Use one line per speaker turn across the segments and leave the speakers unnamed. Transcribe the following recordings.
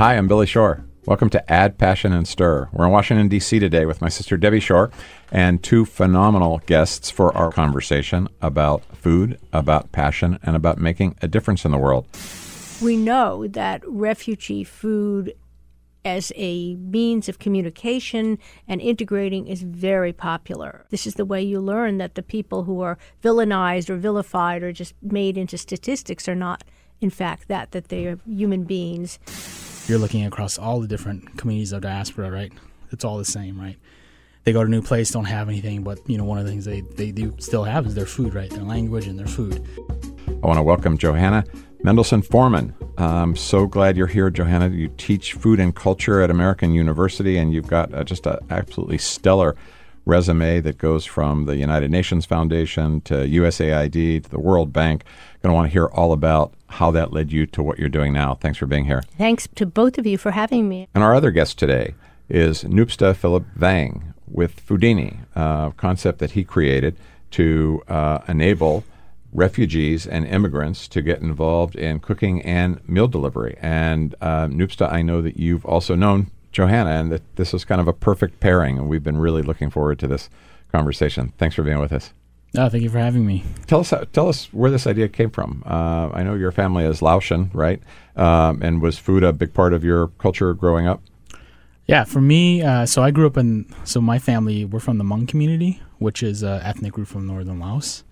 Hi, I'm Billy Shore. Welcome to Add Passion and Stir. We're in Washington, D.C. today with my sister Debbie Shore and two phenomenal guests for our conversation about food, about passion, and about making a difference in the world.
We know that refugee food as a means of communication and integrating is very popular. This is the way you learn that the people who are villainized or vilified or just made into statistics are not, in fact, that, that they are human beings.
You're looking across all the different communities of diaspora, right? It's all the same, right? They go to a new place, don't have anything, but you know, one of the things they, they do still have is their food, right? Their language and their food.
I want to welcome Johanna Mendelson Forman. I'm so glad you're here, Johanna. You teach food and culture at American University, and you've got uh, just an absolutely stellar resume that goes from the United Nations Foundation to USAID to the World Bank. Going to want to hear all about how that led you to what you're doing now. Thanks for being here.
Thanks to both of you for having me.
And our other guest today is Nupsta Philip Vang with Foodhini, a concept that he created to uh, enable refugees and immigrants to get involved in cooking and meal delivery. And uh, Nupsta, I know that you've also known Johanna, and that this is kind of a perfect pairing, and we've been really looking forward to this conversation. Thanks for being with us.
Oh, thank you for having me.
Tell us, tell us where this idea came from. Uh, I know your family is Laotian, right? Um, and was food a big part of your culture growing up?
Yeah, for me, uh, so I grew up in, so my family, we're from the Hmong community, which is an ethnic group from northern Laos.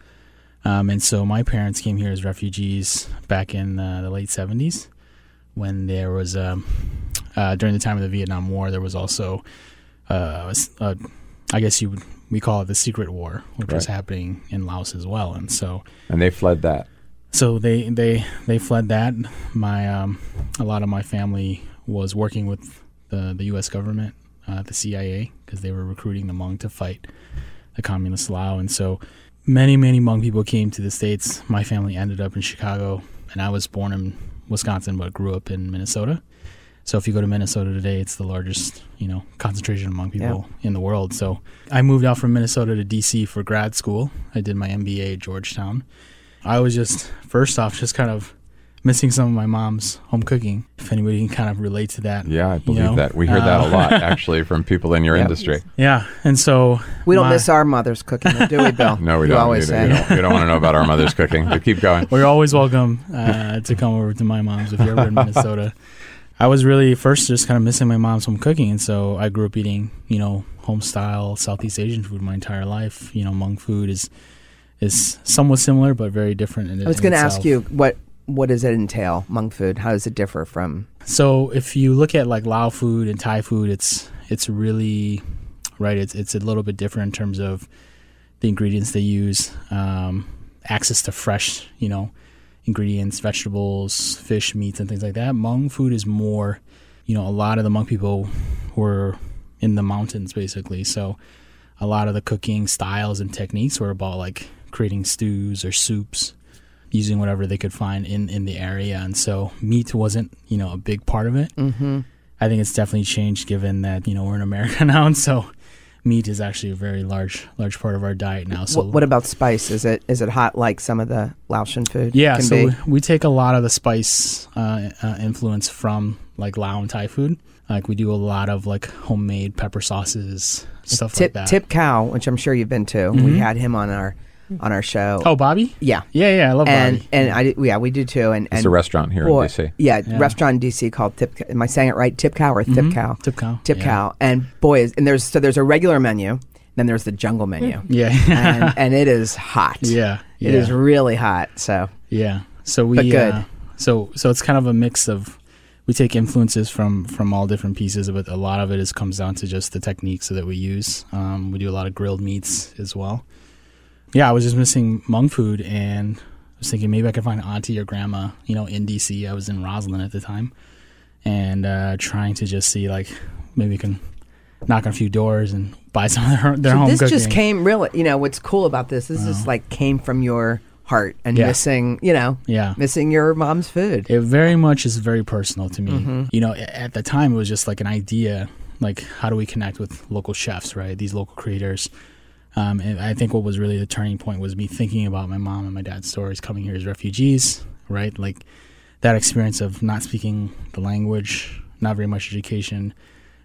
Um, and so my parents came here as refugees back in uh, the late 70s when there was, um, uh, during the time of the Vietnam War, there was also, uh, a, I guess you would, we call it the secret war, which
Right.
was happening in Laos as well. And so,
And they fled that.
so they, they, they fled that. My, um, a lot of my family was working with the, the U.S. government, uh, the CIA, because they were recruiting the Hmong to fight the communist Lao. And so many, many Hmong people came to the States. My family ended up in Chicago, and I was born in Wisconsin, but grew up in Minnesota. So if you go to Minnesota today, it's the largest, you know, concentration among Hmong people in the world. So I moved out from Minnesota to DC for grad school. I did my MBA at Georgetown. I was just first off just kind of missing some of my mom's home cooking. If anybody can kind of relate to that.
Yeah, I
you
believe
know?
that. We hear that a
Uh,
lot, actually, from people in your industry.
Yeah, and so
We don't
my-
miss our mother's cooking, do we, Bill?
No, we
you
don't.
always
we,
say.
we don't. We don't want to know about our mother's cooking. But keep going.
Well, you're always welcome uh, to come over to my mom's if you're ever in Minnesota. I was really first just kind of missing my mom's home cooking, and so I grew up eating, you know, home style Southeast Asian food my entire life. You know, Hmong food is is somewhat similar but very different. In,
I was going to ask you what what does it entail, Hmong food? How does it differ from?
So if you look at like Lao food and Thai food, it's it's really right. It's it's a little bit different in terms of the ingredients they use, um, access to fresh, you know, ingredients, vegetables, fish, meats, and things like that. Hmong food is more, you know, a lot of the Hmong people were in the mountains basically, so a lot of the cooking styles and techniques were about like creating stews or soups using whatever they could find in in the area and so meat wasn't you know a big part of it
Mm-hmm.
i think it's definitely changed given that you know we're in america now and so meat is actually a very large large part of our diet now so
what, what about spice? Is it is it hot like some of the Laotian food?
yeah
can
so we, we take a lot of the spice uh, uh, influence from like lao and thai food like we do a lot of like homemade pepper sauces stuff
Tip
like that
Thip Khao, which I'm sure you've been to. We
Mhm.
had him on our on our show.
oh bobby
yeah,
yeah yeah i love
and
bobby
and I did, yeah we do too. And
It's
and
a restaurant here
boy,
in D.C.
Yeah,
Yeah.
restaurant in DC called Tip. Am I saying it right? Thip Khao or Tip
Mhm.
Cow?
Thip Khao
Tip
yeah.
Cow. And boy, is, and there's so there's a regular menu, then there's the jungle menu,
yeah
and and it is hot.
yeah
It is really hot. So
Yeah. So we
But good.
Uh, so so it's kind of a mix of we take influences from from all different pieces, but a lot of it is comes down to just the techniques that we use. Um, we do a lot of grilled meats as well. Yeah, I was just missing Hmong food, and I was thinking maybe I could find auntie or grandma, you know, in DC. I was in Rosslyn at the time, and uh, trying to just see like maybe we can knock on a few doors and buy some of their, their
So
home
this
cooking.
just came really, you know, what's cool about this, this just like came from your heart and
Yeah.
missing, you know,
yeah.
missing your mom's food.
It very much is very personal to me.
Mhm.
You know, at the time it was just like an idea, like how do we connect with local chefs, right? These local creators. Um, and I think what was really the turning point was me thinking about my mom and my dad's stories coming here as refugees, right? Like that experience of not speaking the language not very much education,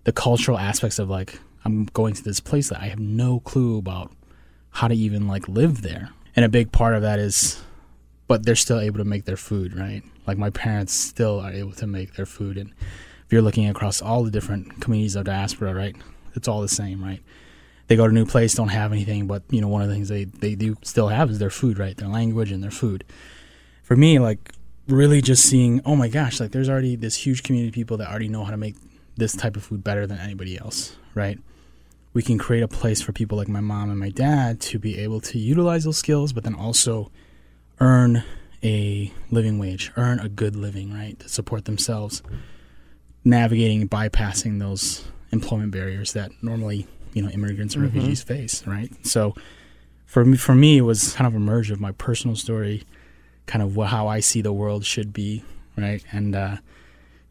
the cultural aspects of like I'm going to this place that I have no clue about how to even like live there. And a big part of that is but they're still able to make their food, right? Like my parents still are able to make their food and if you're looking across all the different communities of diaspora, right? It's all the same, right? They go to a new place, don't have anything, but you know, one of the things they, they do still have is their food, right? Their language and their food. For me, like really just seeing, oh my gosh, like there's already this huge community of people that already know how to make this type of food better than anybody else, right? We can create a place for people like my mom and my dad to be able to utilize those skills, but then also earn a living wage, earn a good living, right? To support themselves, navigating, bypassing those employment barriers that normally, you know, immigrants or
Mm-hmm.
refugees face, right? So for me, for me, it was kind of a merge of my personal story, kind of wha- how I see the world should be, right? And uh,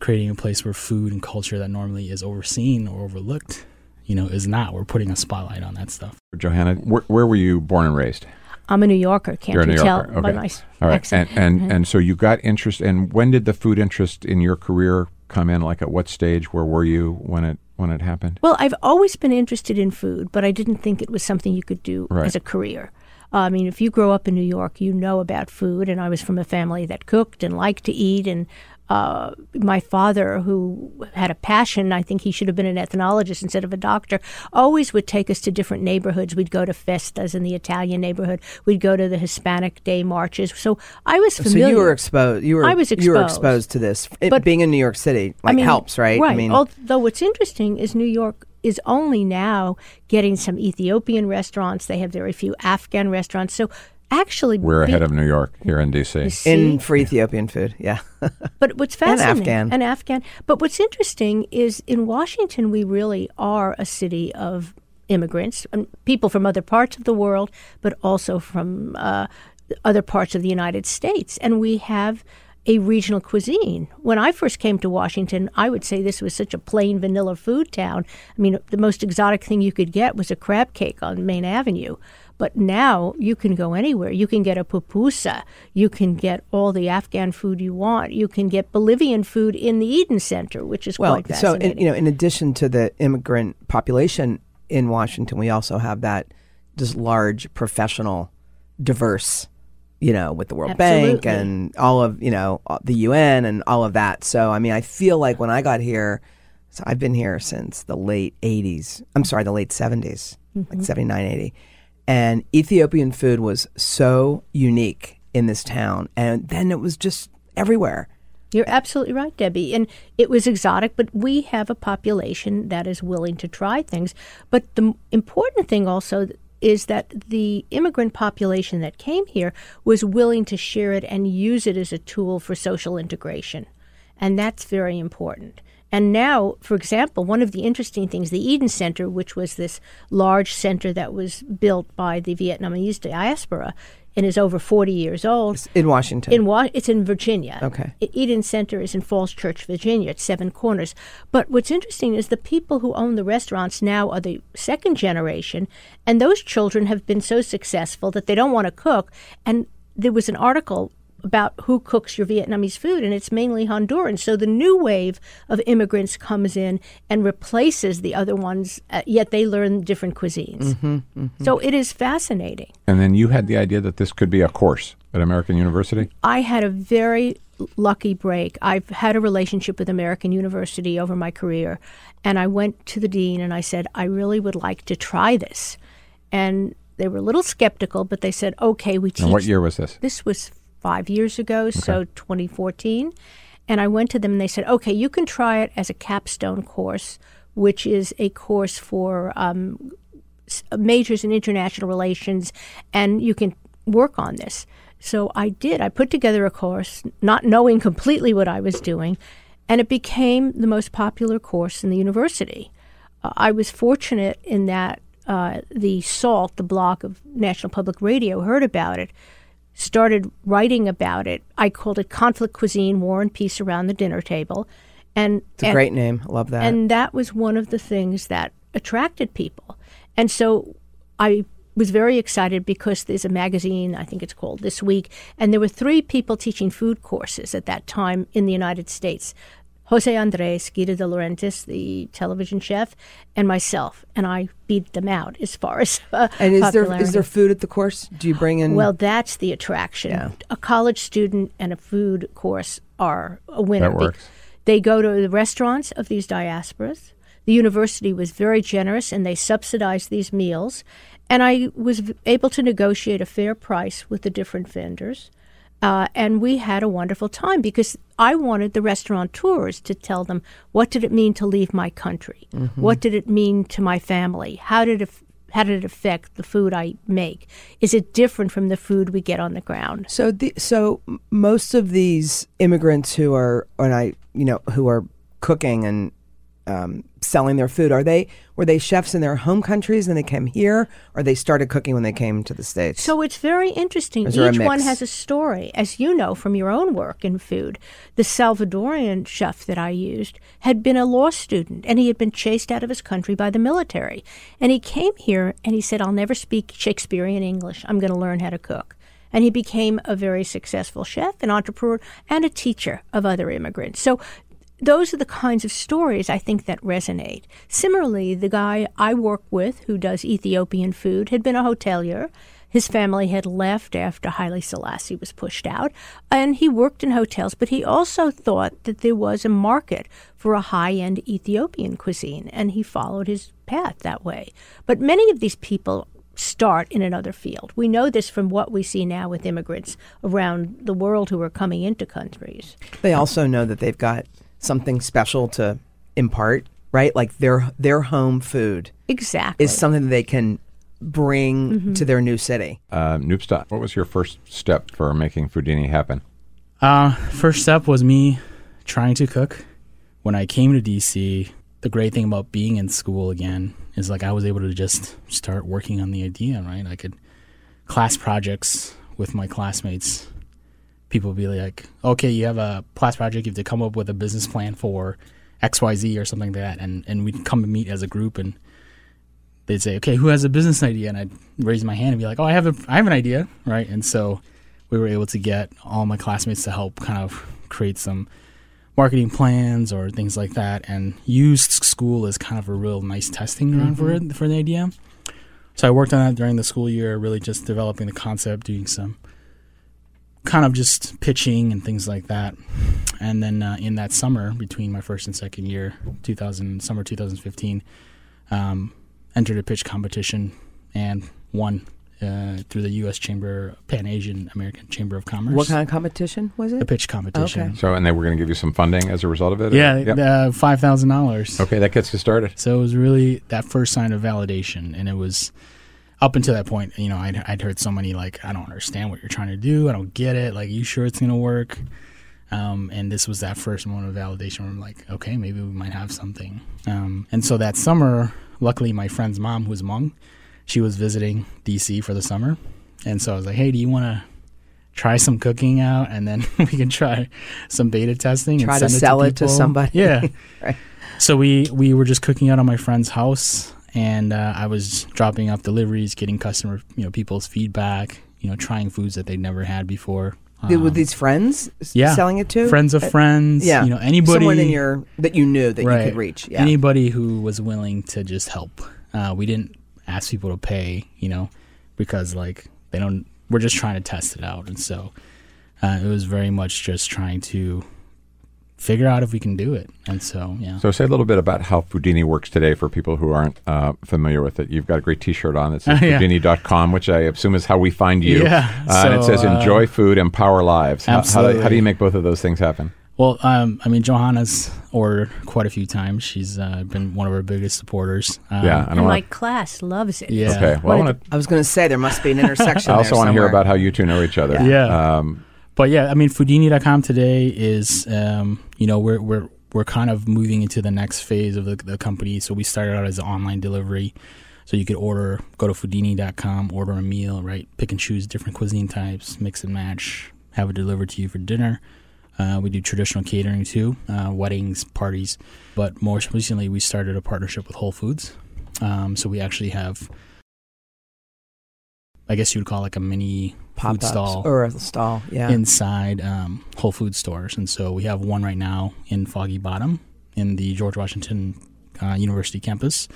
creating a place where food and culture that normally is overseen or overlooked, you know, is not. We're putting a spotlight on that stuff.
Johanna, where, where were you born and raised?
I'm a New Yorker. Can't
You're a
you
New
tell
Yorker.
by my s-
All right.
accent?
And and, and so you got interest and when did the food interest in your career come in? Like at what stage? Where were you when it when it happened?
Well, I've always been interested in food, but I didn't think it was something you could do
Right.
as a career. I mean, if you grow up in New York, you know about food, and I was from a family that cooked and liked to eat. And uh, my father, who had a passion, I think he should have been an ethnologist instead of a doctor, always would take us to different neighborhoods. We'd go to festas in the Italian neighborhood. We'd go to the Hispanic Day marches. So I was familiar.
So you were exposed. You were.
I was
You were
exposed.
exposed to this. It,
But-
being in New York City like helps, right?
Right.
I mean,
Although what's interesting is New York is only now getting some Ethiopian restaurants. They have very few Afghan restaurants. So actually,
We're
be-
ahead of New York here in DC.
you see?
in for Ethiopian food, yeah.
But what's fascinating
And
fascinating
Afghan.
and Afghan. But what's interesting is in Washington we really are a city of immigrants, and people from other parts of the world, but also from uh, other parts of the United States, and we have a regional cuisine. When I first came to Washington, I would say this was such a plain vanilla food town. I mean, the most exotic thing you could get was a crab cake on Main Avenue. But now you can go anywhere. You can get a pupusa. You can get all the Afghan food you want. You can get Bolivian food in the Eden Center, which is
Well,
quite
so
fascinating.
in, you know, in addition to the immigrant population in Washington, we also have that just large professional, diverse, you know, with the World Bank and all of you know uh, the UN and all of that. So I mean, I feel like when I got here, so I've been here since the late '80s. I'm sorry, the late '70s,
Mm-hmm.
like '79, '80, and Ethiopian food was so unique in this town, and then it was just everywhere.
You're absolutely right, Debbie. And it was exotic, but we have a population that is willing to try things. But the important thing also is that the immigrant population that came here was willing to share it and use it as a tool for social integration. And that's very important. And now, for example, one of the interesting things, the Eden Center, which was this large center that was built by the Vietnamese diaspora and is over 40 years old,
In Washington,
in Wa- it's in Virginia.
Okay.
Eden Center is in Falls Church, Virginia. It's Seven Corners. But what's interesting is the people who own the restaurants now are the second generation, and those children have been so successful that they don't want to cook. And there was an article about who cooks your Vietnamese food, and it's mainly Hondurans. So the new wave of immigrants comes in and replaces the other ones, uh, yet they learn different cuisines. So it is fascinating.
And then you had the idea that this could be a course at American University.
I had a very lucky break. I've had a relationship with American University over my career, and I went to the dean and I said, I really would like to try this. And they were a little skeptical, but they said, okay, we teach.
And what year was this?
This was five years ago, so 2014. And I went to them and they said, okay, you can try it as a capstone course, which is a course for um, majors in international relations, and you can work on this. So I did. I put together a course, not knowing completely what I was doing, and it became the most popular course in the university. Uh, I was fortunate in that uh, the SALT, the block of National Public Radio, heard about it, started writing about it. I called it Conflict Cuisine War and Peace Around the Dinner Table. And,
it's a
and-
great name. I love that.
and that was one of the things that attracted people. And so I was very excited because there's a magazine, I think it's called This Week, and there were three people teaching food courses at that time in the United States Jose Andres, Giada De Laurentiis, the television chef, and myself, and I beat them out as far as uh,
And is there
popularity.
is there food at the course? Do you bring in?
Well, that's the attraction.
Yeah.
A college student and a food course are a winner.
That works.
They go to the restaurants of these diasporas. The university was very generous and they subsidized these meals. And I was able to negotiate a fair price with the different vendors. Uh, and we had a wonderful time because I wanted the restaurateurs to tell them what did it mean to leave my country, what did it mean to my family, how did it how did it affect the food I make? Is it different from the food we get on the ground?
So the so most of these immigrants who are and I you know who are cooking and um, selling their food are they were they chefs in their home countries and they came here or they started cooking when they came to the states?
So it's very interesting.
Is there a
Each one has a story, as you know from your own work in food. The Salvadorian chef that I used had been a law student and he had been chased out of his country by the military. And he came here and he said, I'll never speak Shakespearean English. I'm going to learn how to cook. And he became a very successful chef, an entrepreneur, and a teacher of other immigrants. So those are the kinds of stories I think that resonate. Similarly, the guy I work with who does Ethiopian food had been a hotelier. His family had left after Haile Selassie was pushed out, and he worked in hotels, but he also thought that there was a market for a high end Ethiopian cuisine, and he followed his path that way. But many of these people start in another field. We know this from what we see now with immigrants around the world who are coming into countries.
They also know that they've got something special to impart, right? Like their their home food
Exactly.
is something that they can bring to their new city.
Uh, Noopsta, what was your first step for making Foodhini happen?
Uh, first step was me trying to cook. When I came to DC, the great thing about being in school again is like I was able to just start working on the idea, right? I could class projects with my classmates. People be like, okay, you have a class project, you have to come up with a business plan for XYZ or something like that. And, and we'd come and meet as a group and they'd say, okay, who has a business idea? And I'd raise my hand and be like, oh, I have a, I have an idea, right? And so we were able to get all my classmates to help kind of create some marketing plans or things like that, and used school as kind of a real nice testing ground for mm-hmm. it for the idea. So I worked on that during the school year, really just developing the concept, doing some kind of just pitching and things like that. And then uh, in that summer, between my first and second year, 2000 summer 2015, um, entered a pitch competition and won uh, through the U.S. Chamber, Pan Asian American Chamber of Commerce.
What kind of competition was it?
A pitch competition.
Okay.
So, and they were going to give you some funding as a result of it? or-
Yeah,
Yep.
uh, five thousand dollars.
Okay, that gets you started.
So it was really that first sign of validation, and it was up until that point. You know, I'd, I'd heard so many like, I don't understand what you're trying to do. I don't get it. Like, are you sure it's gonna work? Um, and this was that first moment of validation where I'm like, okay, maybe we might have something. Um, and so that summer, luckily, my friend's mom, who's Hmong, she was visiting DC for the summer, and so I was like, hey, do you want to try some cooking out, and then we can try some beta testing.
Try
and
to
send
sell it to
people?
somebody.
Yeah.
Right.
So we we were just cooking out on my friend's house, and uh, I was dropping off deliveries, getting customer, you know, people's feedback, you know, trying foods that they'd never had before. Um,
these friends
yeah.
selling it to?
friends of
Uh,
friends,
yeah.
you know, anybody,
Someone in your that you knew that you could reach. Yeah.
anybody who was willing to just help. Uh, we didn't ask people to pay, you know, because like they don't. We're just trying to test it out, and so uh, it was very much just trying to figure out if we can do it. And so, yeah.
So, say a little bit about how Foodhini works today for people who aren't uh, familiar with it. You've got a great T-shirt on that says
Yeah.
Foodhini.com, which I assume is how we find you.
Yeah,
Uh, and it
so,
says
uh,
"Enjoy food, empower lives." How, how, do, how do you make both of those things happen?
Well, um, I mean, Johanna's ordered quite a few times. She's uh, been one of our biggest supporters. Um,
yeah, I
and
don't
my class loves it.
Yeah.
Okay, well, I wanna,
I was going to say there must be an intersection.
I also want to hear about how you two know each other.
Yeah.
Um,
But yeah, I mean, Foodhini.com today is, um, you know, we're we're we're kind of moving into the next phase of the, the company. So we started out as an online delivery. So you could order, go to Foodhini.com, order a meal, right? Pick and choose different cuisine types, mix and match, have it delivered to you for dinner. Uh, we do traditional catering too, uh, weddings, parties. But more recently, we started a partnership with Whole Foods. Um, so we actually have, I guess you would call it like a mini
pop
food stall
or a stall. Yeah.
inside um, Whole Food stores, and so we have one right now in Foggy Bottom in the George Washington uh, University campus,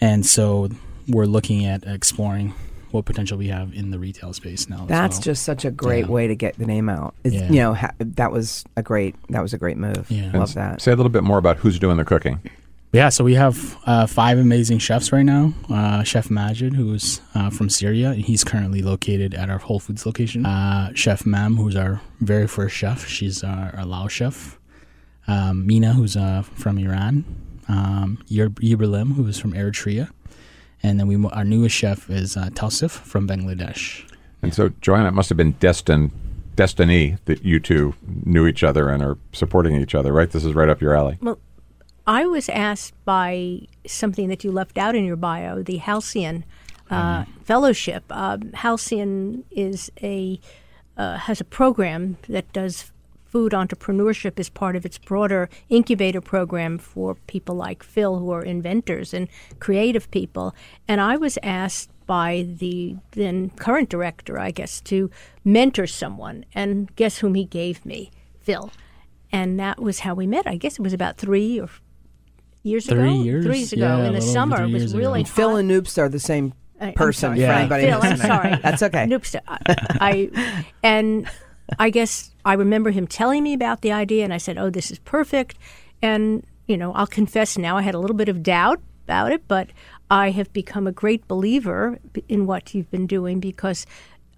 and so we're looking at exploring what potential we have in the retail space now. as
That's
well.
just such a great
Yeah.
way to get the name out. It's,
Yeah.
You know, ha- that was a great that was a great move.
Yeah.
Love that.
Say a little bit more about who's doing the cooking.
Yeah, so we have uh, five amazing chefs right now. Uh, Chef Majid, who's uh, from Syria, and he's currently located at our Whole Foods location. Uh, chef Mam, who's our very first chef, she's our, our Lao chef. Um, Mina, who's uh, from Iran. Um, Ibrahim, who is from Eritrea. And then we our newest chef is uh, Tausif from Bangladesh.
And so, Joanna, it must have been destined, destiny that you two knew each other and are supporting each other, right? This is right up your alley.
I was asked by something that you left out in your bio, the Halcyon uh, Fellowship. Um, Halcyon is a uh, has a program that does food entrepreneurship as part of its broader incubator program for people like Phil, who are inventors and creative people. And I was asked by the then current director, I guess, to mentor someone. And guess whom he gave me? Phil. And that was how we met. I guess it was about three or years
Three
ago.
years?
Three years ago
Yeah,
in the summer. It was really
And Phil and Noops are the same
I- I'm
person
sorry.
for
Yeah.
anybody
Phil, I'm sorry.
That's okay.
Noops. I, I and I guess I remember him telling me about the idea, and I said, "Oh, this is perfect." And you know, I'll confess now, I had a little bit of doubt about it, but I have become a great believer in what you've been doing because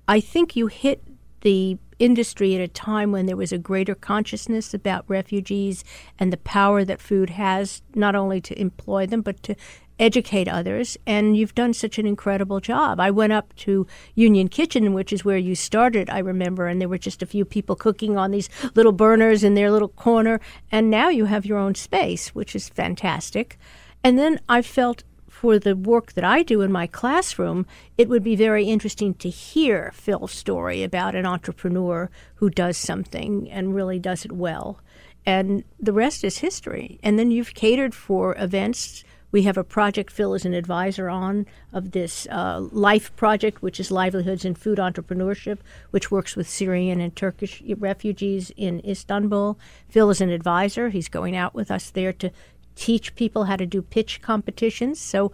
I think you hit the industry at a time when there was a greater consciousness about refugees and the power that food has not only to employ them but to educate others and you've done such an incredible job. I went up to Union Kitchen which is where you started I remember and there were just a few people cooking on these little burners in their little corner and now you have your own space which is fantastic. And then I felt for the work that I do in my classroom, it would be very interesting to hear Phil's story about an entrepreneur who does something and really does it well. And the rest is history. And then you've catered for events. We have a project Phil is an advisor on of this uh, LIFE project, which is Livelihoods in Food Entrepreneurship, which works with Syrian and Turkish refugees in Istanbul. Phil is an advisor. He's going out with us there to teach people how to do pitch competitions. So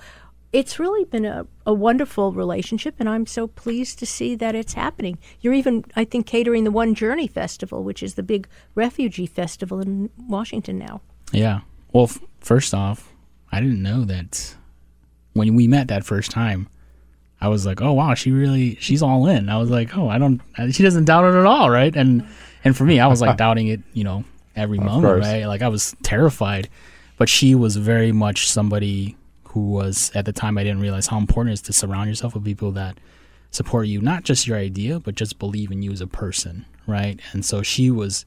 it's really been a, a wonderful relationship, and I'm so pleased to see that it's happening. You're even, I think, catering the One Journey Festival, which is the big refugee festival in Washington now.
Yeah. Well, f- first off, I didn't know that when we met that first time. I was like, "Oh wow, she really she's all in." I was like, "Oh, I don't she doesn't doubt it at all, right?" And and for me, I was like doubting it, you know, every moment,
course.
right? Like I was terrified. But she was very much somebody who was at the time I didn't realize how important it is to surround yourself with people that support you, not just your idea, but just believe in you as a person, right? And so she was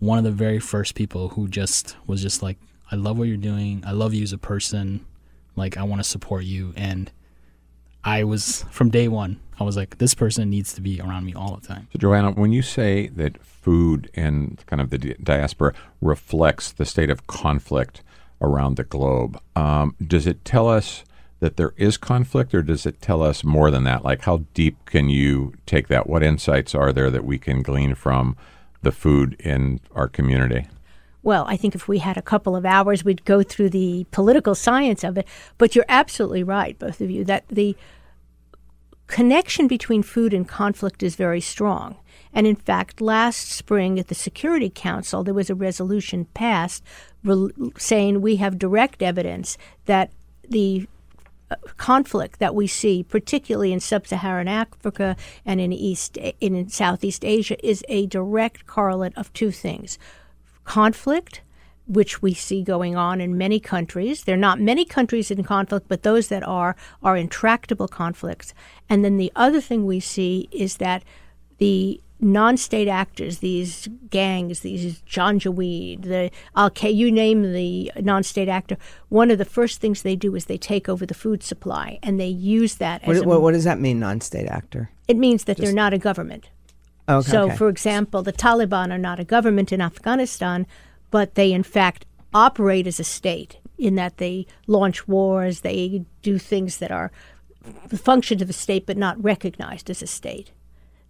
one of the very first people who just was just like, I love what you're doing. I love you as a person. Like, I want to support you. And I was, from day one, I was like, this person needs to be around me all the time.
So, Joanna, when you say that food and kind of the diaspora reflects the state of conflict around the globe, um, does it tell us that there is conflict, or does it tell us more than that? Like, how deep can you take that? What insights are there that we can glean from the food in our community?
Well, I think if we had a couple of hours, we'd go through the political science of it. But you're absolutely right, both of you, that the connection between food and conflict is very strong. And in fact, last spring at the Security Council, there was a resolution passed re- saying we have direct evidence that the uh, conflict that we see, particularly in sub-Saharan Africa and in East in Southeast Asia, is a direct correlate of two things: conflict, which we see going on in many countries. There are not many countries in conflict, but those that are are intractable conflicts. And then the other thing we see is that the non-state actors, these gangs, these Janjaweed, the Al-Qaeda, you name the non-state actor, one of the first things they do is they take over the food supply, and they use that
What,
as a,
what, what does that mean, non-state actor?
it means that they're not a government.
Oh, okay.
So,
okay.
for example, the Taliban are not a government in Afghanistan, but they in fact operate as a state in that they launch wars, they do things that are the functions of a state but not recognized as a state.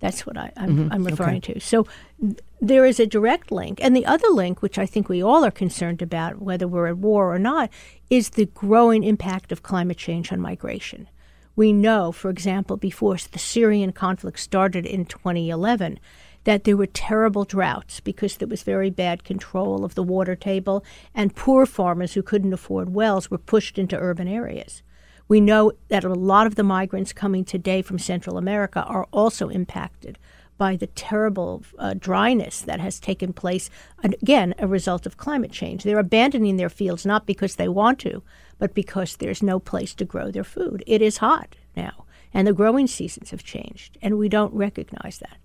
That's what I, am mm-hmm. I'm referring okay. to. So th- there is a direct link. And the other link, which I think we all are concerned about, whether we're at war or not, is the growing impact of climate change on migration. We know, for example, before the Syrian conflict started in 2011, that there were terrible droughts because there was very bad control of the water table, and poor farmers who couldn't afford wells were pushed into urban areas. We know that a lot of the migrants coming today from Central America are also impacted by the terrible uh, dryness that has taken place, again, a result of climate change. They're abandoning their fields not because they want to, but because there's no place to grow their food. It is hot now, and the growing seasons have changed, and we don't recognize that.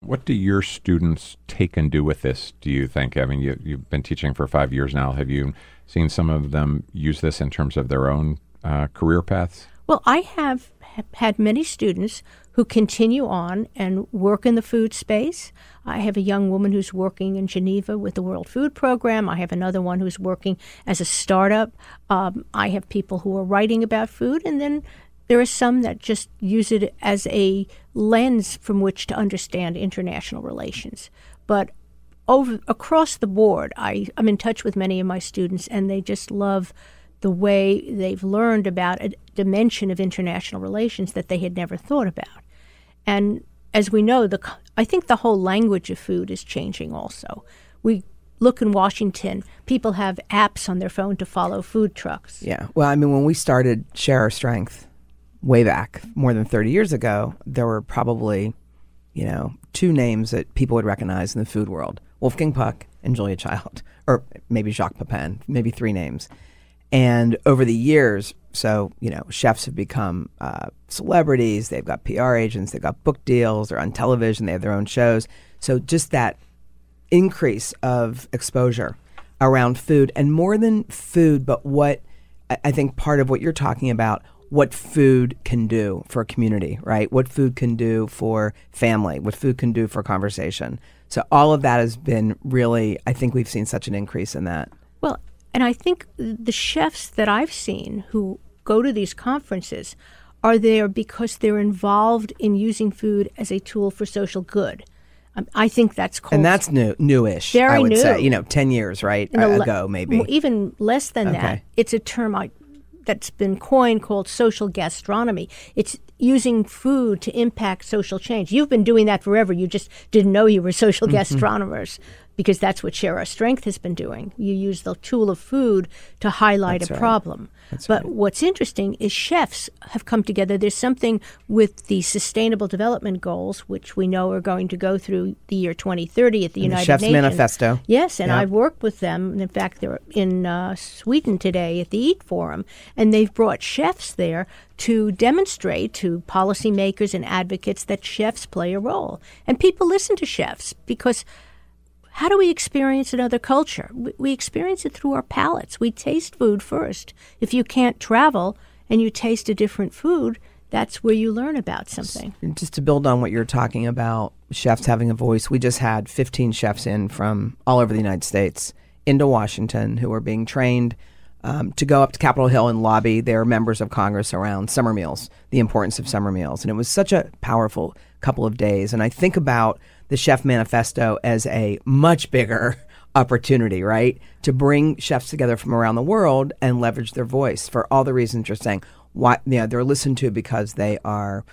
What do your students take and do with this, do you think? I mean, you, you've been teaching for five years now. Have you seen some of them use this in terms of their own uh, career paths?
Well, I have had many students who continue on and work in the food space. I have a young woman who's working in Geneva with the World Food Program. I have another one who's working as a startup. Um, I have people who are writing about food, and then there are some that just use it as a lens from which to understand international relations. But over across the board, I, I'm in touch with many of my students, and they just love the way they've learned about a dimension of international relations that they had never thought about. And as we know, the I think the whole language of food is changing. Also, we look in Washington, people have apps on their phone to follow food trucks.
Yeah. Well, I mean, when we started Share Our Strength, way back more than 30 years ago, there were probably, you know, two names that people would recognize in the food world Wolfgang Puck and Julia Child, or maybe Jacques Pepin, maybe three names. And over the years, so, you know, chefs have become uh, celebrities, they've got PR agents, they've got book deals, they're on television, they have their own shows. So just that increase of exposure around food, and more than food, but what I think part of what you're talking about what food can do for a community, right? What food can do for family, what food can do for conversation. So all of that has been really, I think we've seen such an increase in that.
And I think the chefs that I've seen who go to these conferences are there because they're involved in using food as a tool for social good. Um, I think that's cool.
And that's new, newish. Very I would new. say, you know, ten years right uh, ago, maybe
even less than okay. that. It's a term I that's been coined called social gastronomy. It's using food to impact social change. You've been doing that forever. You just didn't know you were social mm-hmm. gastronomers because that's what Share Our Strength has been doing. You use the tool of food to highlight that's a right. problem. That's but right. what's interesting is chefs have come together. There's something with the Sustainable Development Goals, which we know are going to go through the year 2030 at the
and
United
the Chef's
Nations.
Manifesto.
Yes, and I've worked with them. In fact, they're in uh, Sweden today at the Eat Forum, and they've brought chefs there to demonstrate to policymakers and advocates that chefs play a role. And people listen to chefs because – how do we experience another culture? We experience it through our palates. We taste food first. If you can't travel and you taste a different food, that's where you learn about something.
Just to build on what you're talking about, chefs having a voice, we just had 15 chefs in from all over the United States into Washington who are being trained um, to go up to Capitol Hill and lobby their members of Congress around summer meals, the importance of summer meals. And it was such a powerful couple of days. And I think about the Chef Manifesto as a much bigger opportunity, right? To bring chefs together from around the world and leverage their voice for all the reasons you're saying. Why, yeah, they're listened to because they are,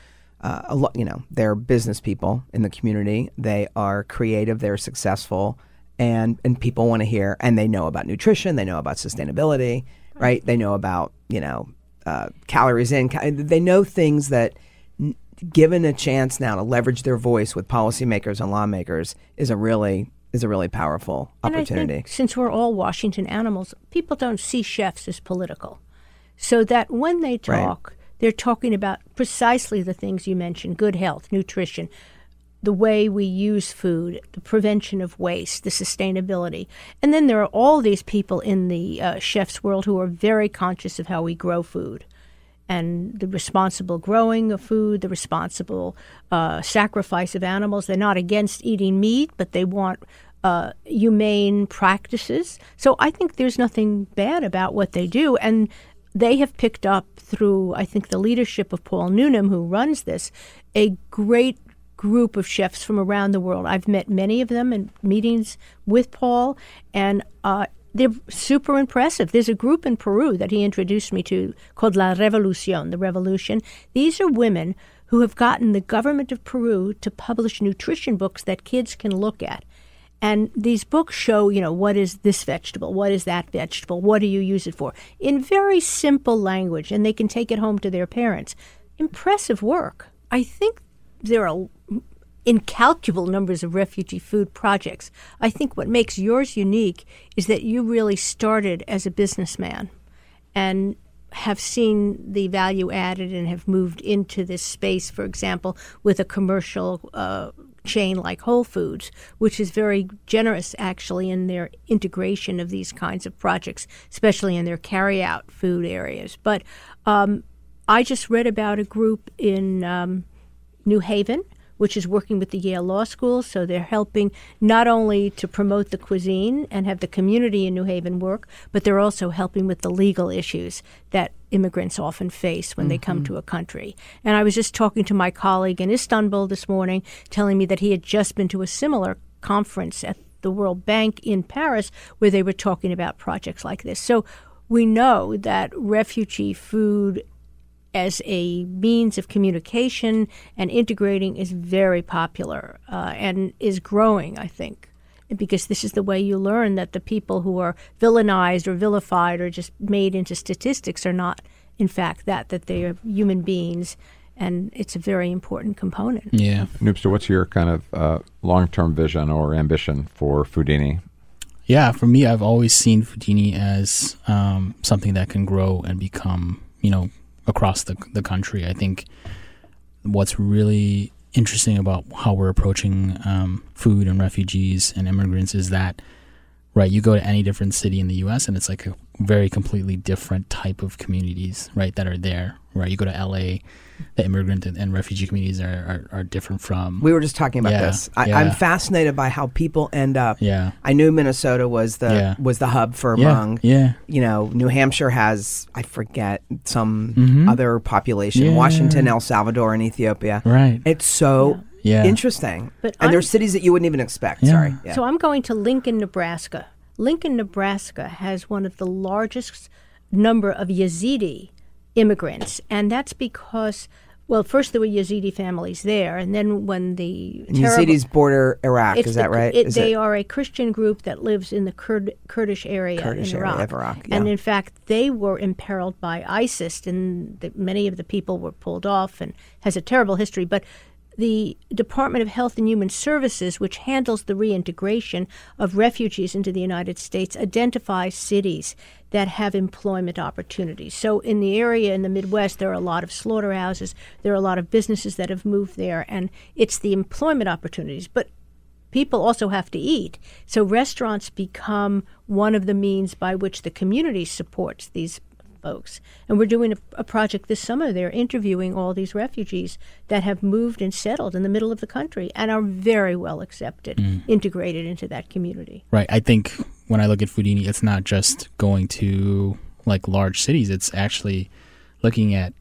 uh, a lot, you know, they're business people in the community. They are creative. They're successful, and and people want to hear. And they know about nutrition. They know about sustainability, right? They know about you know uh, calories in. They know things that given a chance now to leverage their voice with policymakers and lawmakers is a really is a really powerful opportunity.
since we're all Washington animals, people don't see chefs as political. So that when they talk, right. they're talking about precisely the things you mentioned good health, nutrition, the way we use food, the prevention of waste, the sustainability. And then there are all these people in the uh, chef's world who are very conscious of how we grow food and the responsible growing of food, the responsible uh, sacrifice of animals. They're not against eating meat, but they want uh, humane practices. So I think there's nothing bad about what they do. And they have picked up through, I think, the leadership of Paul Newnham, who runs this, a great group of chefs from around the world. I've met many of them in meetings with Paul, and uh, they're super impressive. There's a group in Peru that he introduced me to called La Revolucion, the Revolution. These are women who have gotten the government of Peru to publish nutrition books that kids can look at. And these books show, you know, what is this vegetable? What is that vegetable? What do you use it for? In very simple language, and they can take it home to their parents. Impressive work. I think there are incalculable numbers of refugee food projects. I think what makes yours unique is that you really started as a businessman and have seen the value added and have moved into this space, for example, with a commercial uh, chain like Whole Foods, which is very generous actually in their integration of these kinds of projects, especially in their carry-out food areas. But um, I just read about a group in um, New Haven which is working with the Yale Law School. So they're helping not only to promote the cuisine and have the community in New Haven work, but they're also helping with the legal issues that immigrants often face when mm-hmm. they come mm-hmm. to a country. And I was just talking to my colleague in Istanbul this morning, telling me that he had just been to a similar conference at the World Bank in Paris where they were talking about projects like this. So we know that refugee food as a means of communication and integrating is very popular uh, and is growing, I think, because this is the way you learn that the people who are villainized or vilified or just made into statistics are not, in fact, that, that they are human beings. And it's a very important component.
Yeah.
Noopster, what's your kind of uh, long term vision or ambition for Foodhini?
Yeah, for me, I've always seen Foodhini as um, something that can grow and become, you know, across the the country. I think what's really interesting about how we're approaching um, food and refugees and immigrants is that right you go to any different city in the U.S. and it's like a very completely different type of communities right that are there right you go to L.A the immigrant and, and refugee communities are, are, are, different from.
We were just talking about
yeah,
this. I,
yeah.
am fascinated by how people end up.
Yeah.
I knew Minnesota was the
yeah.
was the hub for
yeah.
Hmong.
Yeah.
You know, New Hampshire has I forget some mm-hmm. other population. Washington, El Salvador, and Ethiopia.
Right.
It's so.
Yeah.
Interesting.
But
and
I'm,
there's cities that you wouldn't even expect. Sorry.
So I'm going to Lincoln, Nebraska. Lincoln, Nebraska has one of the largest number of Yazidi immigrants, and that's because well, first there were Yazidi families there, and then when the
Yazidis border Iraq, is that right?
It,
is
they
it?
are a Christian group that lives in the Kurd, Kurdish area
Kurdish
in Iraq.
Area Iraq yeah.
And in fact, they were imperiled by ISIS, and the, many of the people were pulled off, and has a terrible history. But the Department of Health and Human Services, which handles the reintegration of refugees into the United States, identifies cities that have employment opportunities. So, in the area in the Midwest, there are a lot of slaughterhouses, there are a lot of businesses that have moved there, and it's the employment opportunities. But people also have to eat. So, restaurants become one of the means by which the community supports these folks. And we're doing a, a, project this summer. They're interviewing all these refugees that have moved and settled in the middle of the country and are very well accepted, mm. integrated into that community.
Right. I think when I look at Foodhini, it's not just going to like large cities. It's actually looking at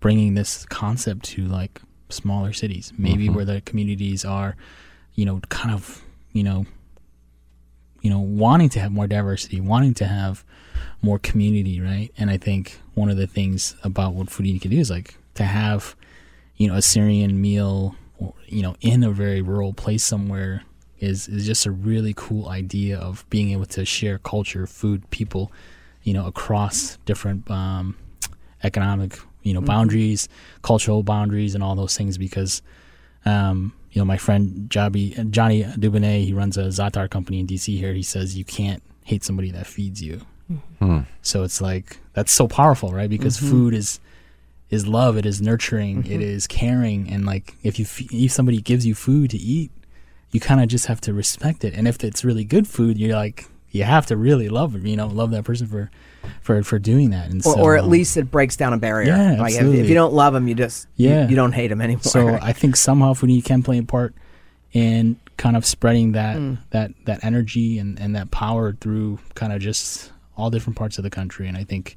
bringing this concept to like smaller cities, maybe mm-hmm. where the communities are, you know, kind of, you know, you know, wanting to have more diversity, wanting to have more community, right? And I think one of the things about what Foodhini can do is like to have, you know, a Syrian meal, you know, in a very rural place somewhere is is just a really cool idea of being able to share culture, food, people, you know, across different um, economic, you know, mm-hmm. boundaries, cultural boundaries, and all those things. Because, um, you know, my friend Jabi, Johnny Dubonnet, he runs a Zatar company in DC here. He says you can't hate somebody that feeds you. Mm-hmm. So it's like that's so powerful, right? Because mm-hmm. food is is love, it is nurturing, mm-hmm. it is caring, and like if you if somebody gives you food to eat, you kind of just have to respect it. And if it's really good food, you're like you have to really love you know love that person for for for doing that and
or,
so,
or at um, least it breaks down a barrier
yeah
like
absolutely.
If, if, you don't love them you just yeah you, you, don't hate them anymore
so i think somehow food can play a part in kind of spreading that mm. that that energy and and that power through kind of just all different parts of the country, and I think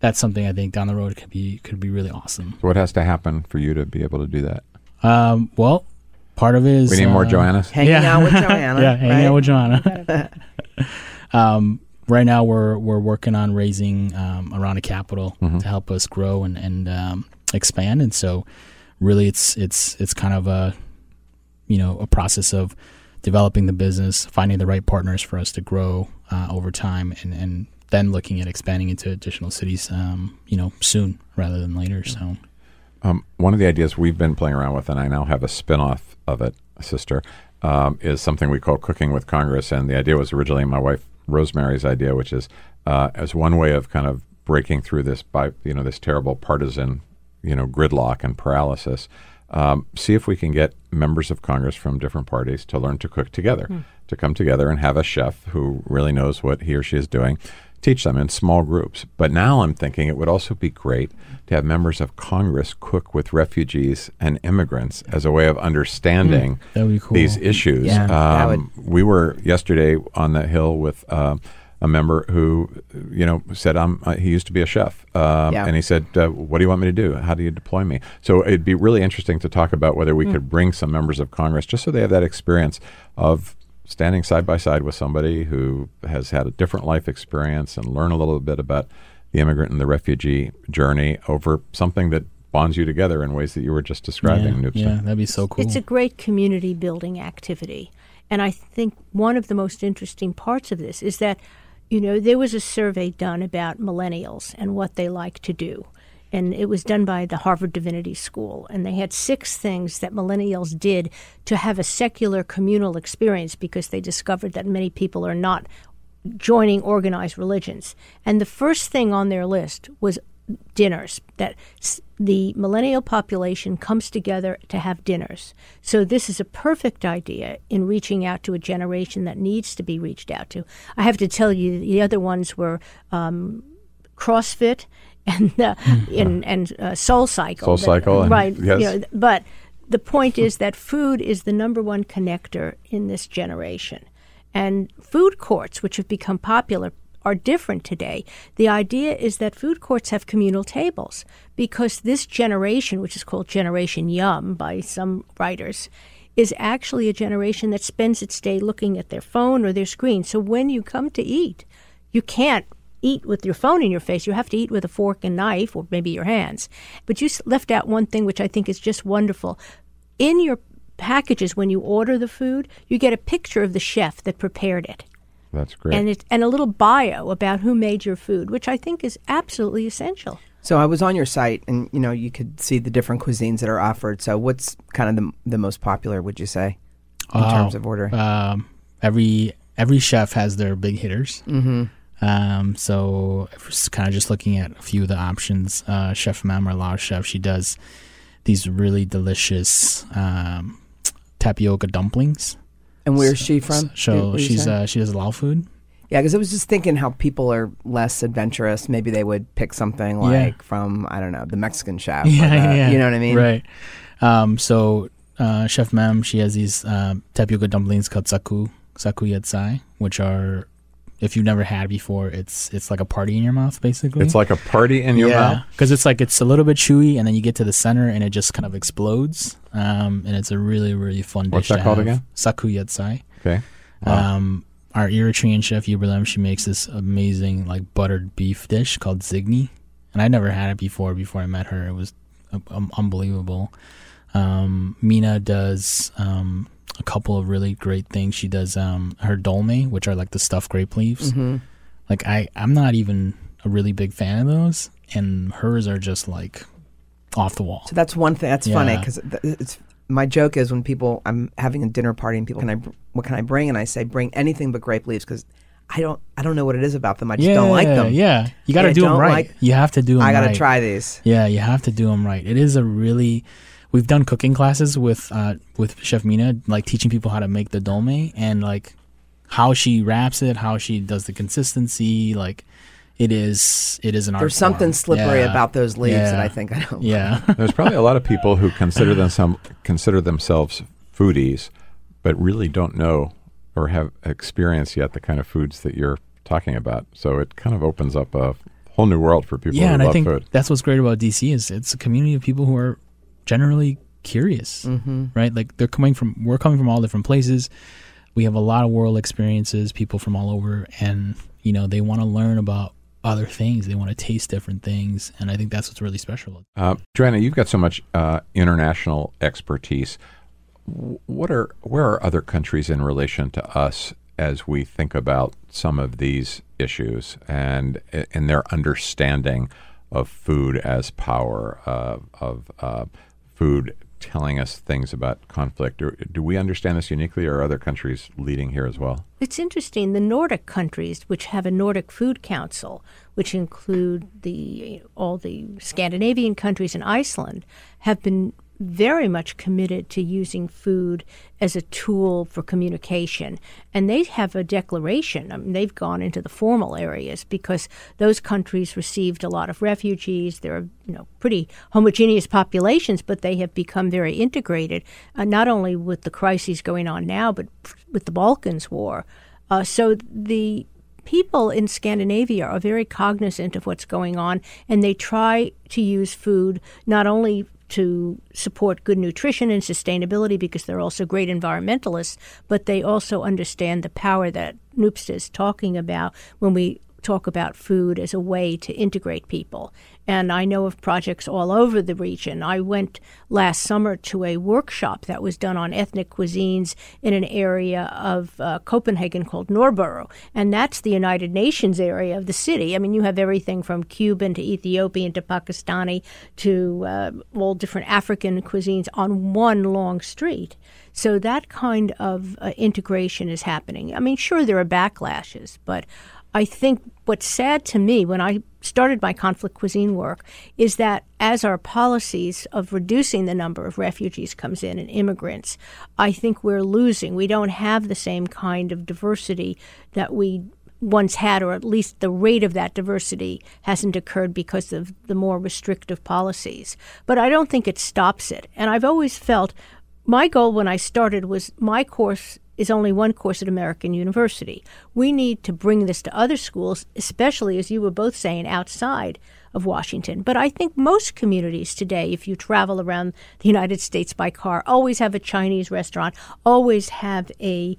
that's something I think down the road could be could be really awesome.
So what has to happen for you to be able to do that?
Um, well, part of it is
We need more
uh,
Joannas.
Hanging
Yeah.
out with Joanna.
yeah, hanging
right?
out with Joanna. um, right now, we're we're working on raising um, around a capital
Mm-hmm.
to help us grow and and um, expand. And so, really, it's it's it's kind of a you know a process of developing the business, finding the right partners for us to grow uh, over time, and and then looking at expanding into additional cities. Um, you know, soon rather than later. So.
Um, one of the ideas we've been playing around with, and I now have a spin off of it, sister, um, is something we call Cooking with Congress. And the idea was originally my wife Rosemary's idea, which is uh, as one way of kind of breaking through this by you know this terrible partisan you know gridlock and paralysis. Um, see if we can get members of Congress from different parties to learn to cook together, to come together and have a chef who really knows what he or she is doing, teach them in small groups. But now I'm thinking it would also be great to have members of Congress cook with refugees and immigrants as a way of understanding
that would be cool.
these issues.
Yeah, that
Um, we were yesterday on the Hill with uh, a member who, you know, said um, uh, he used to be a chef, um,
Yeah.
and he said, uh, "What do you want me to do? How do you deploy me?" So it'd be really interesting to talk about whether we could bring some members of Congress just so they have that experience of standing side by side with somebody who has had a different life experience and learn a little bit about the immigrant and the refugee journey over something that bonds you together in ways that you were just describing.
yeah,
Noobtsaa.
yeah, that'd be so cool.
It's a great community building activity. And I think one of the most interesting parts of this is that, you know, there was a survey done about millennials and what they like to do. And it was done by the Harvard Divinity School. And they had six things that millennials did to have a secular communal experience because they discovered that many people are not joining organized religions. And the first thing on their list was dinners that the millennial population comes together to have dinners. So this is a perfect idea in reaching out to a generation that needs to be reached out to. I have to tell you, the other ones were um, CrossFit and uh, and, and uh, Soul Cycle.
Soul Cycle
right?
yes.
You know, but the point is that food is the number one connector in this generation. And food courts, which have become popular, are different today. The idea is that food courts have communal tables because this generation, which is called Generation Yum by some writers, is actually a generation that spends its day looking at their phone or their screen. So when you come to eat, you can't eat with your phone in your face. You have to eat with a fork and knife or maybe your hands. But you left out one thing which I think is just wonderful. In your packages, when you order the food, you get a picture of the chef that prepared it.
That's great.
And, it, and a little bio about who made your food, which I think is absolutely essential.
So I was on your site, and you know you could see the different cuisines that are offered. So what's kind of the the most popular? Would you say in
Oh,
terms of ordering?
um, every every chef has their big hitters. Mm-hmm. Um, so kind of just looking at a few of the options, uh, Chef Mem or Lao Chef, she does these really delicious um, tapioca dumplings.
and where's she from?
So
Did- did you
she's uh, she does Lao food.
yeah, because I was just thinking how people are less adventurous. Maybe they would pick something
Yeah.
like from I don't know the Mexican chef. or the- You know what I mean?
Right. Um, so uh, Chef Mem, she has these um, tapioca dumplings called saku saku yatsai, which are if you've never had before, it's it's like a party in your mouth, basically.
it's like a party in your mouth.
because it's like it's a little bit chewy, and then you get to the center, and it just kind of explodes. Um, and it's a really really fun
What's
dish.
What's
that
called
have.
again?
Saku yatsai.
Okay. Wow.
Um, our Eritrean chef Ibrahim, she makes this amazing like buttered beef dish called zigni, and I'd never had it before. Before I met her, it was um, unbelievable. Um, Mina does um, a couple of really great things. She does um, her dolme, which are like the stuffed grape leaves.
Mm-hmm.
Like I, I'm not even a really big fan of those, and hers are just like off the wall.
So that's one thing. That's funny because it's my joke is when people I'm having a dinner party and people can I what can I bring and I say bring anything but grape leaves because I don't I don't know what it is about them. I just
yeah,
don't like them.
Yeah, you got to do them right.
like-
you have to do them.
I got to
right.
try these.
Yeah, you have to do them right. It is a really. We've done cooking classes with uh, with Chef Mina, like teaching people how to make the dolme and like how she wraps it, how she does the consistency. Like it is, it is an art.
There's something
form.
slippery
Yeah.
about those leaves that I think I don't.
Yeah,
There's probably a lot of people who consider themselves consider themselves foodies, but really don't know or have experienced yet the kind of foods that you're talking about. So it kind of opens up a whole new world for people
yeah,
who
and
love
I think
food.
that's what's great about DC is it's a community of people who are generally curious, mm-hmm. right? Like they're coming from, we're coming from all different places. We have a lot of world experiences, people from all over, and you know they want to learn about other things. They want to taste different things, and I think that's what's really special.
Uh, Johanna, you've got so much uh, international expertise. What are where are other countries in relation to us as we think about some of these issues and in their understanding of food as power, uh, of uh, food telling us things about conflict. Do, do, we understand this uniquely, or are other countries leading here as well?
It's interesting. The Nordic countries, which have a Nordic Food Council, which include the all the Scandinavian countries and Iceland, have been very much committed to using food as a tool for communication. And they have a declaration. I mean, they've gone into the formal areas because those countries received a lot of refugees. They're, you know, pretty homogeneous populations, but they have become very integrated, uh, not only with the crises going on now, but with the Balkans War. Uh, so the people in Scandinavia are very cognizant of what's going on, and they try to use food not only to support good nutrition and sustainability because they're also great environmentalists, but they also understand the power that Noobtsaa is talking about when we talk about food as a way to integrate people. And I know of projects all over the region. I went last summer to a workshop that was done on ethnic cuisines in an area of uh, Copenhagen called Nørrebro. And that's the United Nations area of the city. I mean, you have everything from Cuban to Ethiopian to Pakistani to uh, all different African cuisines on one long street. So that kind of uh, integration is happening. I mean, sure, there are backlashes, but I think what's sad to me when I started my conflict cuisine work is that as our policies of reducing the number of refugees comes in and immigrants, I think we're losing. We don't have the same kind of diversity that we once had, or at least the rate of that diversity hasn't occurred because of the more restrictive policies. But I don't think it stops it. And I've always felt my goal when I started was my course is only one course at American University. We need to bring this to other schools, especially as you were both saying, outside of Washington. But I think most communities today, if you travel around the United States by car, always have a Chinese restaurant, always have a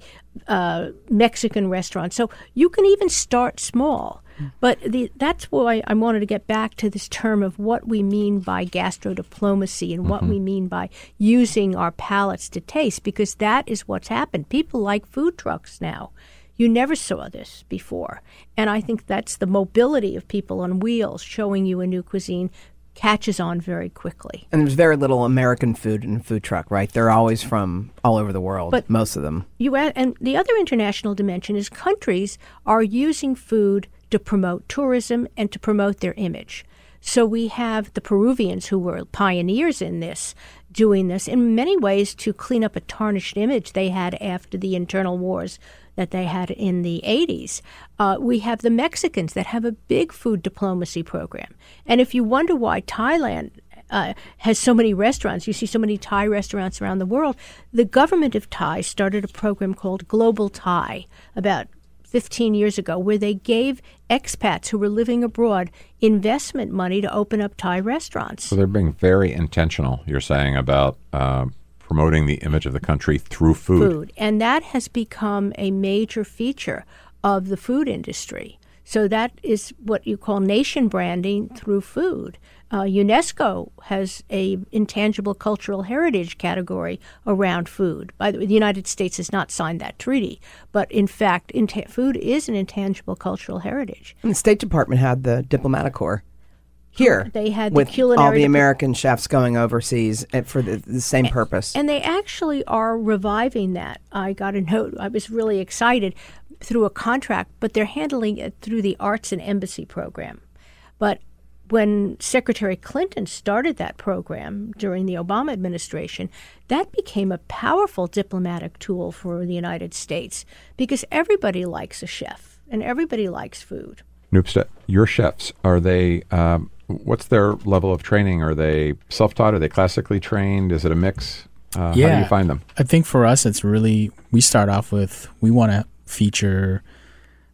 uh, Mexican restaurant. So you can even start small. But the, that's why I wanted to get back to this term of what we mean by gastrodiplomacy and mm-hmm. what we mean by using our palates to taste, because that is what's happened. People like food trucks now. You never saw this before. And I think that's the mobility of people on wheels showing you a new cuisine catches on very quickly.
And there's very little American food in a food truck, right? They're always from all over the world, but most of them.
You add, and the other international dimension is countries are using food to promote tourism and to promote their image. So we have the Peruvians who were pioneers in this, doing this in many ways to clean up a tarnished image they had after the internal wars that they had in the 80s. Uh, we have the Mexicans that have a big food diplomacy program. And if you wonder why Thailand uh, has so many restaurants. You see so many Thai restaurants around the world. The government of Thai started a program called Global Thai about 15 years ago where they gave expats who were living abroad investment money to open up Thai restaurants.
So they're being very intentional, you're saying, about uh, promoting the image of the country through food.
Food. And that has become a major feature of the food industry. So that is what you call nation branding through food. Uh, UNESCO has a intangible cultural heritage category around food. By the way, the United States has not signed that treaty, but in fact, food is an intangible cultural heritage.
And the State Department had the diplomatic corps here.
They had
with
the
all the American chefs going overseas for the, the same
and,
purpose.
And they actually are reviving that. I got a note. I was really excited through a contract, but they're handling it through the Arts and Embassy program. But when Secretary Clinton started that program during the Obama administration, that became a powerful diplomatic tool for the United States because everybody likes a chef and everybody likes food.
Noobtsaa, your chefs, are they, um, what's their level of training? Are they self taught? Are they classically trained? Is it a mix? Uh,
yeah,
how do you find them?
I think for us, it's really, we start off with, we want to feature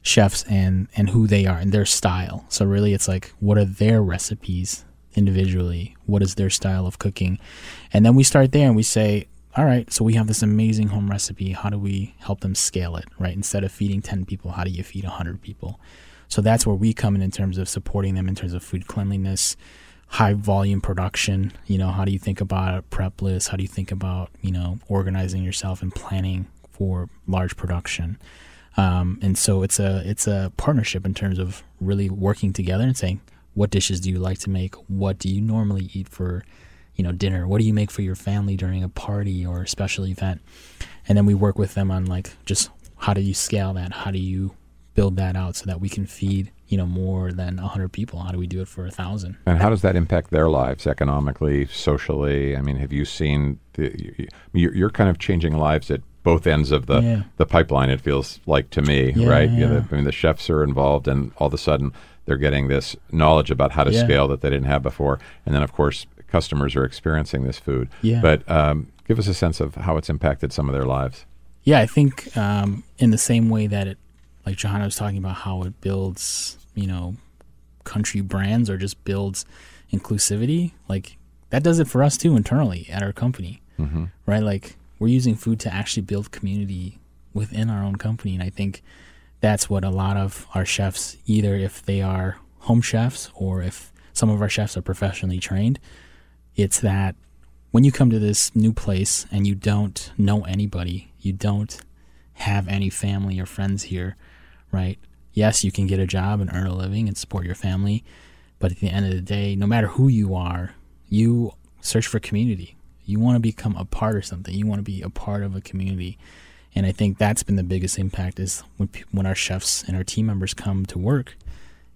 chefs and and who they are and their style. So really, it's like what are their recipes? individually. What is their style of cooking? And then we start there and we say, all right, so we have this amazing home recipe. How do we help them scale it, right? Instead of feeding 10 people, how do you feed 100 people? So that's where we come in in terms of supporting them in terms of food cleanliness, high volume production. You know, how do you think about a prep list? How do you think about, you know, organizing yourself and planning for large production? Um, and so it's a it's a partnership in terms of really working together and saying, what dishes do you like to make? What do you normally eat for you know dinner? What do you make for your family during a party or a special event? And then we work with them on like just how do you scale that? How do you build that out so that we can feed you know more than 100 people? How do we do it for a thousand?
And how does that impact their lives economically, socially? I mean, have you seen the, you're, you're kind of changing lives at both ends of the
Yeah.
the pipeline? It feels like to me,
Yeah,
right? You know, the, I mean, the chefs are involved, and all of a sudden they're getting this knowledge about how to
Yeah.
scale that they didn't have before, and then of course customers are experiencing this food.
Yeah.
But um, give us a sense of how it's impacted some of their lives.
yeah i think um, in the same way that it like johanna was talking about how it builds you know country brands or just builds inclusivity like that does it for us too internally at our company
Mm-hmm.
right? Like we're using food to actually build community within our own company, and I think that's what a lot of our chefs, either if they are home chefs or if some of our chefs are professionally trained, it's that when you come to this new place and you don't know anybody, you don't have any family or friends here, right? Yes, you can get a job and earn a living and support your family, but at the end of the day, no matter who you are, you search for community. You want to become a part of something. You want to be a part of a community. And I think that's been the biggest impact is when when our chefs and our team members come to work,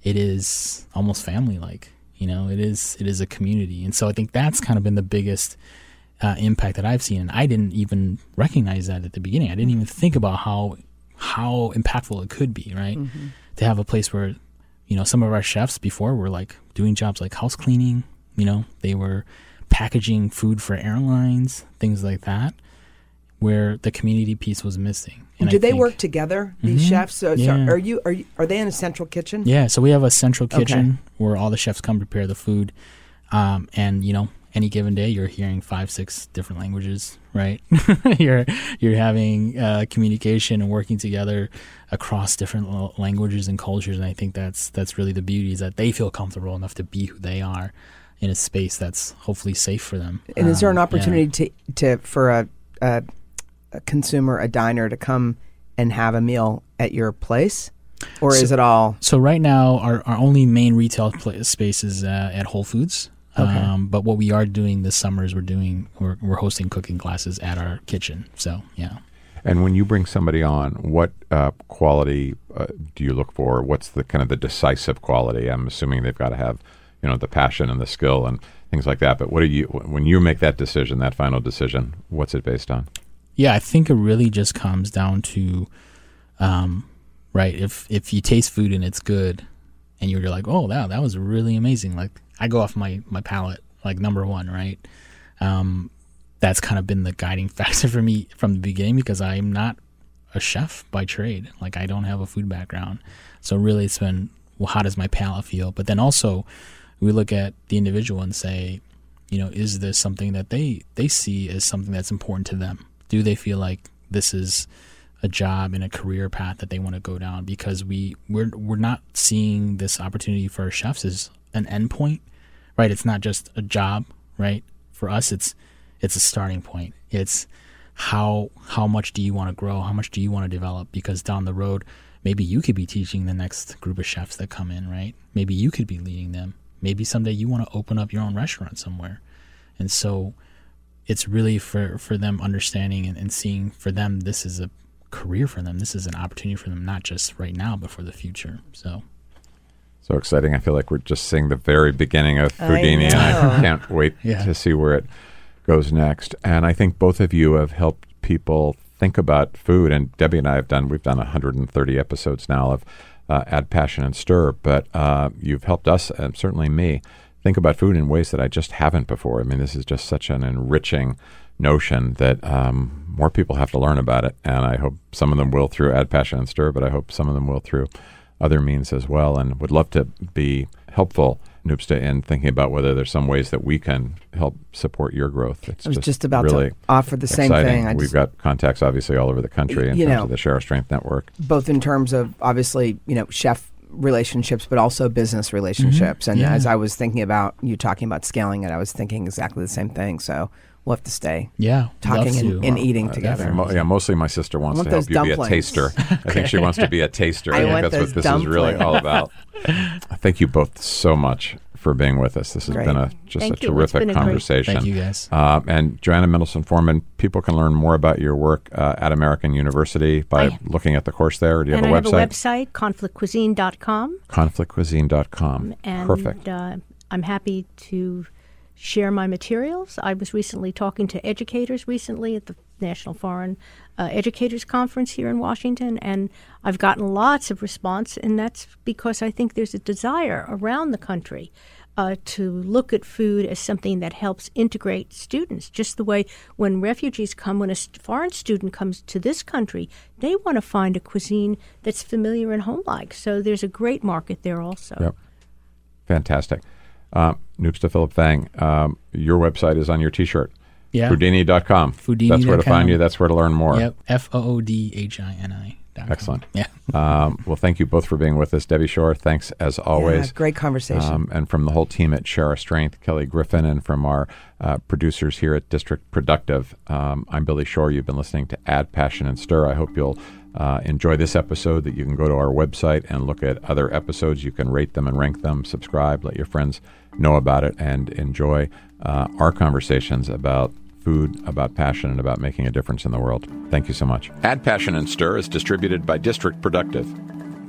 it is almost family like. You know, it is it is a community. And so I think that's kind of been the biggest uh, impact that I've seen. And I didn't even recognize that at the beginning. I didn't even think about how how impactful it could be, right? To have a place where, you know, some of our chefs before were like doing jobs like house cleaning, you know, they were packaging food for airlines, things like that, where the community piece was missing. And
Do they
think-
work together? These
Mhm.
chefs. So, so are you? Are you? Are they in a central kitchen?
Yeah, so we have a central
Okay.
kitchen where all the chefs come prepare the food, um, and you know, any given day you're hearing five, six different languages, right? you're you're having uh, communication and working together across different languages and cultures, and I think that's that's really the beauty is that they feel comfortable enough to be who they are in a space that's hopefully safe for them.
And is there an
Um, yeah.
opportunity to to for a, a a consumer, a diner, to come and have a meal at your place, or is it all?
So right now, our, our only main retail pla space is uh, at Whole Foods.
Okay.
Um, but what we are doing this summer is we're doing we're, we're hosting cooking classes at our kitchen. So yeah.
And when you bring somebody on, what uh, quality uh, do you look for? What's the kind of the decisive quality? I'm assuming they've got to have, you know, the passion and the skill and things like that. But what do you when you make that decision, that final decision? What's it based on?
Yeah, I think it really just comes down to, um, right. If if you taste food and it's good, and you're like, oh, wow, that was really amazing. Like I go off my my palate, like number one, right. Um, that's kind of been the guiding factor for me from the beginning because I'm not a chef by trade. Like I don't have a food background, so really it's been well, how does my palate feel? But then also we look at the individual and say, you know, is this something that they they see as something that's important to them? Do they feel like this is a job and a career path that they want to go down? Because we we're we're not seeing this opportunity for chefs as an endpoint, right? It's not just a job, right? For us, it's it's a starting point. It's how how much do you want to grow? How much do you want to develop? Because down the road, maybe you could be teaching the next group of chefs that come in, right? Maybe you could be leading them. Maybe someday you want to open up your own restaurant somewhere. And so it's really for, for them understanding and, and seeing for them this is a career for them. This is an opportunity for them, not just right now, but for the future. So
So exciting! I feel like we're just seeing the very beginning of
I
and I can't wait
Yeah.
to see where it goes next. And I think both of you have helped people think about food. And Debbie and I have done we've done 130 episodes now of uh, Add Passion and Stir. But uh, you've helped us, and certainly me, think about food in ways that I just haven't before. I mean, this is just such an enriching notion that um, more people have to learn about it. And I hope some of them will through Add Passion and Stir, but I hope some of them will through other means as well, and would love to be helpful, Noobtsaa, and thinking about whether there's some ways that we can help support your growth. It's
I was just, about
really
to offer the same thing. I
We've
just,
got contacts obviously all over the country in
You
terms
know.
of the Share Our Strength Network.
both in terms of obviously you know chef relationships but also business relationships mm-hmm. and
Yeah.
as i was thinking about you talking about scaling it i was thinking exactly the same thing so we'll have to stay
Yeah,
talking and, and eating
Uh,
together
mo- yeah, mostly my sister wants to help
those
you be a
dumplings.
taster. I think she wants to be a taster.
I
think that's what
those
this is really all about. Thank you both so much for being with us. This has
Great.
been a just
Thank
a
you.
Terrific
been a great-
conversation.
Thank you guys.
Uh, and Johanna Mendelson Forman, people can learn more about your work uh, at American University by
I-
looking at the course there. Do you
and
have a
I have a
website?
website, conflictcuisine.com.
Conflictcuisine.com.
And
Perfect.
Uh, I'm happy to share my materials. I was recently talking to educators recently at the National Foreign uh, Educators Conference here in Washington, and I've gotten lots of response, and that's because I think there's a desire around the country. Uh, to look at food as something that helps integrate students, just the way when refugees come, when a foreign student comes to this country, they want to find a cuisine that's familiar and home-like. So there's a great market there also.
Yep. Fantastic. Uh, Noobtsaa Philip Vang, um, your website is on your T-shirt.
Yeah.
Foodhini.com. That's where to find you. That's where to learn more.
Yep. F O O D H I N I.
Excellent.
Yeah.
Um, well, thank you both for being with us. Debbie Shore, thanks as always.
yeah, great conversation
Um, and from the whole team at Share Our Strength, Kelly Griffin, and from our uh, producers here at District Productive, um, I'm Billy Shore. You've been listening to Add Passion and Stir. I hope you'll uh, enjoy this episode, that you can go to our website and look at other episodes. You can rate them and rank them, subscribe, let your friends know about it, and enjoy uh, our conversations about food, about passion, and about making a difference in the world. Thank you so much. Add Passion and Stir is distributed by District Productive.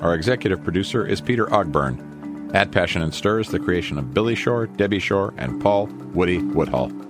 Our executive producer is Peter Ogburn. Add Passion and Stir is the creation of Billy Shore, Debbie Shore, and Paul Woody Woodhull.